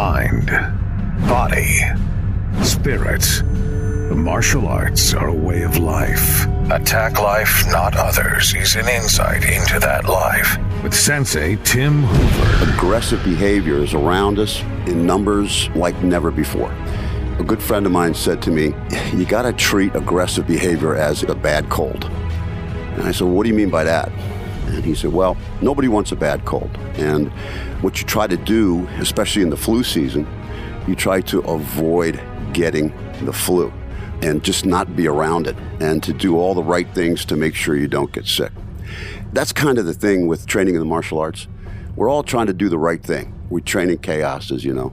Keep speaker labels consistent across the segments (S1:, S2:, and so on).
S1: Mind, body, spirit. The martial arts are a way of life. Attack Life, Not Others is an insight into that life. With Sensei Tim Hoover.
S2: Aggressive behavior is around us in numbers like never before. A good friend of mine said to me, You got to treat aggressive behavior as a bad cold. And I said, What do you mean by that? And he said, Well, nobody wants a bad cold. And what you try to do, especially in the flu season, you try to avoid getting the flu and just not be around it and to do all the right things to make sure you don't get sick. That's kind of the thing with training in the martial arts. We're all trying to do the right thing. We train in chaos, as you know.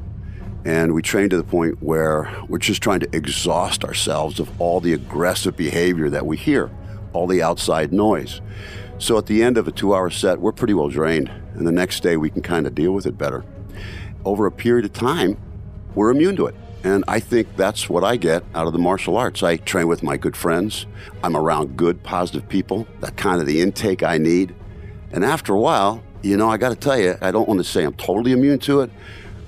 S2: And we train to the point where we're just trying to exhaust ourselves of all the aggressive behavior that we hear, all the outside noise. So at the end of a two hour set, we're pretty well drained. And the next day, we can kind of deal with it better. Over a period of time, we're immune to it. And I think that's what I get out of the martial arts. I train with my good friends. I'm around good, positive people. That kind of the intake I need. And after a while, you know, I got to tell you, I don't want to say I'm totally immune to it,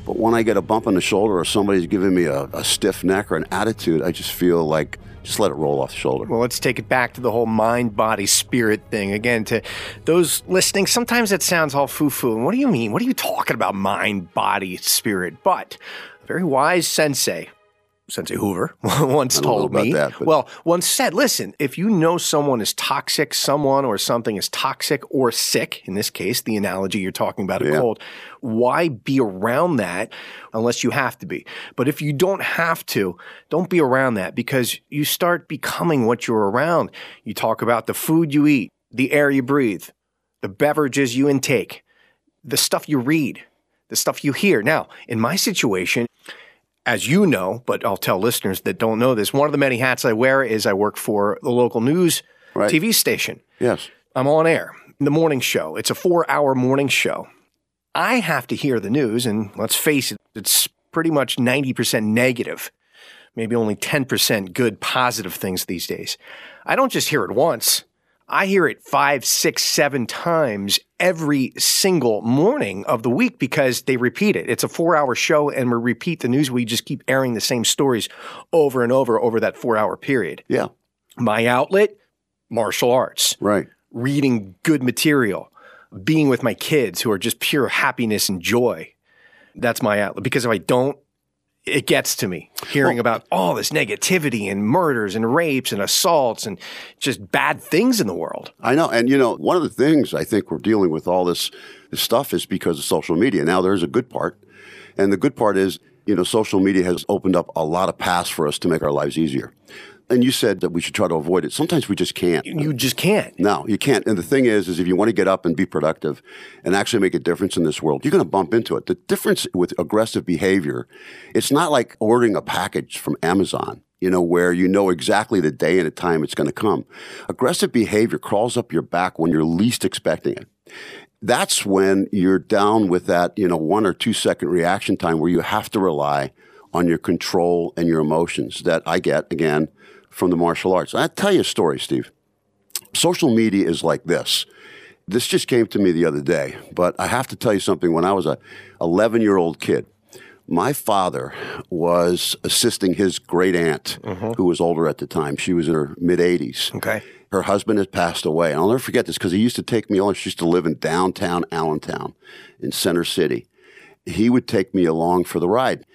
S2: but when I get a bump on the shoulder or somebody's giving me a, a stiff neck or an attitude, I just feel like just let it roll off the shoulder.
S3: Well, let's take it back to the whole mind, body, spirit thing. Again, to those listening, sometimes it sounds all foo foo. And what do you mean? What are you talking about, mind, body, spirit? But a very wise sensei, Sensei Hoover, once told me,
S2: that,
S3: well, once said, listen, if you know someone is toxic, someone or something is toxic or sick, in this case, the analogy you're talking about, a
S2: Yeah.
S3: cold, why be around that unless you have to be? But if you don't have to, don't be around that because you start becoming what you're around. You talk about the food you eat, the air you breathe, the beverages you intake, the stuff you read, the stuff you hear. Now, in my situation, as you know, but I'll tell listeners that don't know this, one of the many hats I wear is I work for the local news
S2: Right.
S3: TV station.
S2: Yes.
S3: I'm on air, the morning show. It's a four hour morning show. I have to hear the news, and let's face it, it's pretty much 90% negative, maybe only 10% good, positive things these days. I don't just hear it once. I hear it five, six, seven times every single morning of the week because they repeat it. It's a four hour show and we repeat the news. We just keep airing the same stories over and over over that four hour period.
S2: Yeah.
S3: My outlet, martial arts
S2: Right.
S3: reading good material, being with my kids who are just pure happiness and joy. That's my outlet. Because if I don't, it gets to me hearing about all this negativity and murders and rapes and assaults and just bad things in the world.
S2: I know. And, you know, one of the things I think we're dealing with all this, this stuff is because of social media. Now, there's a good part. And the good part is, you know, social media has opened up a lot of paths for us to make our lives easier. And you said that we should try to avoid it. Sometimes we just can't.
S3: You just can't.
S2: No, you can't. And the thing is, is if you want to get up and be productive and actually make a difference in this world, you're going to bump into it. The difference with aggressive behavior, it's not like ordering a package from Amazon, you know, where you know exactly the day and the time it's going to come. Aggressive behavior crawls up your back when you're least expecting it. That's when you're down with that, you know, one or two second reaction time where you have to rely on your control and your emotions that I get again from the martial arts. I'll tell you a story, Steve social media is like this. This just came to me the other day, but I have to tell you something. When I was a 11 year old kid, my father was assisting his great aunt, mm-hmm. who was older at the time. She was in her mid 80s.
S3: Okay.
S2: Her husband had passed away. And I'll never forget this because he used to take me along. She used to live in downtown Allentown in Center City. He would take me along for the ride.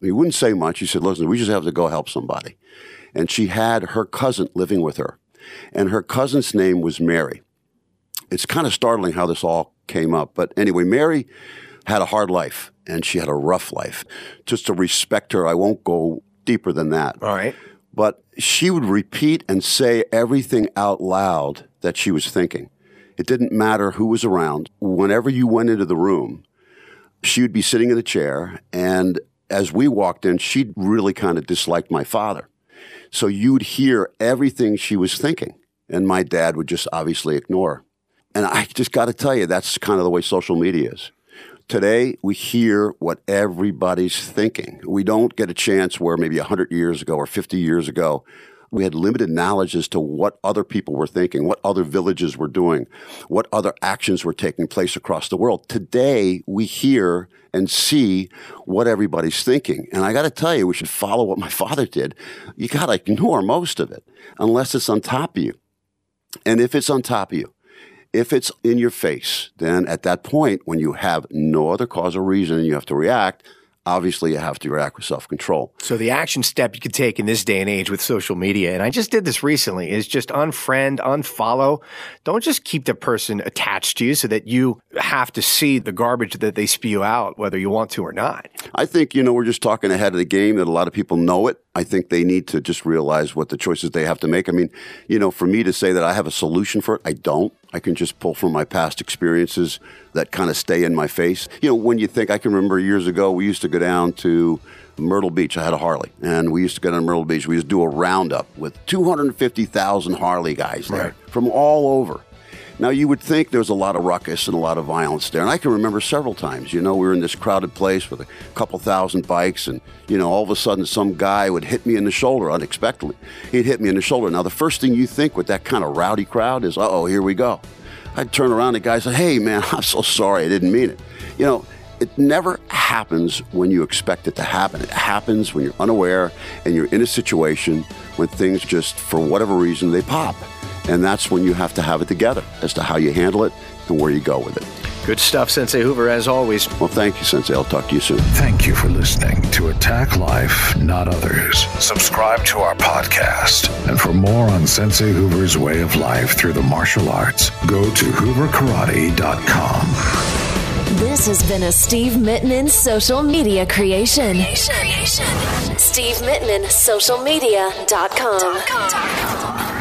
S2: He wouldn't say much. He said, Listen, we just have to go help somebody. And she had her cousin living with her. And her cousin's name was Mary. It's kind of startling how this all came up. But anyway, Mary had a hard life and she had a rough life. Just to respect her, I won't go deeper than that.
S3: All right.
S2: But she would repeat and say everything out loud that she was thinking. It didn't matter who was around. Whenever you went into the room, she would be sitting in the chair. And as we walked in, she really kind of disliked my father. So you'd hear everything she was thinking. And my dad would just obviously ignore. And I just got to tell you, that's kind of the way social media is. Today, we hear what everybody's thinking. We don't get a chance where maybe 100 years ago or 50 years ago, We had limited knowledge as to what other people were thinking, what other villages were doing, what other actions were taking place across the world. Today, we hear and see what everybody's thinking. And I got to tell you, we should follow what my father did. You got to ignore most of it unless it's on top of you. And if it's on top of you, if it's in your face, then at that point, when you have no other cause or reason and you have to react, obviously you have to react with self control.
S3: So the action step you could take in this day and age with social media, and I just did this recently, is just unfriend, unfollow. Don't just keep the person attached to you so that you have to see the garbage that they spew out, whether you want to or not.
S2: I think, you know, we're just talking ahead of the game that a lot of people know it. I think they need to just realize what the choices they have to make. I mean, you know, for me to say that I have a solution for it, I don't. I can just pull from my past experiences that kind of stay in my face. You know, when you think, I can remember years ago, we used to go down to Myrtle Beach. I had a Harley, and we used to go down to Myrtle Beach. We used to do a roundup with 250,000 Harley guys there right. from all over. Now, you would think there was a lot of ruckus and a lot of violence there. And I can remember several times, you know, we were in this crowded place with a couple thousand bikes, and, you know, all of a sudden some guy would hit me in the shoulder unexpectedly. He'd hit me in the shoulder. Now, the first thing you think with that kind of rowdy crowd is, oh, here we go. I'd turn around and the guy said, hey, man, I'm so sorry. I didn't mean it. You know, it never happens when you expect it to happen. It happens when you're unaware and you're in a situation when things just, for whatever reason, they pop. And that's when you have to have it together as to how you handle it and where you go with it.
S3: Good stuff, Sensei Hoover, as always.
S2: Well, thank you, Sensei. I'll talk to you soon.
S1: Thank you for listening to Attack Life, Not Others. Subscribe to our podcast. And for more on Sensei Hoover's way of life through the martial arts, go to hooverkarate.com.
S4: This has been a Steve Mittman social media creation. Creation. Steve Mittman, socialmedia.com.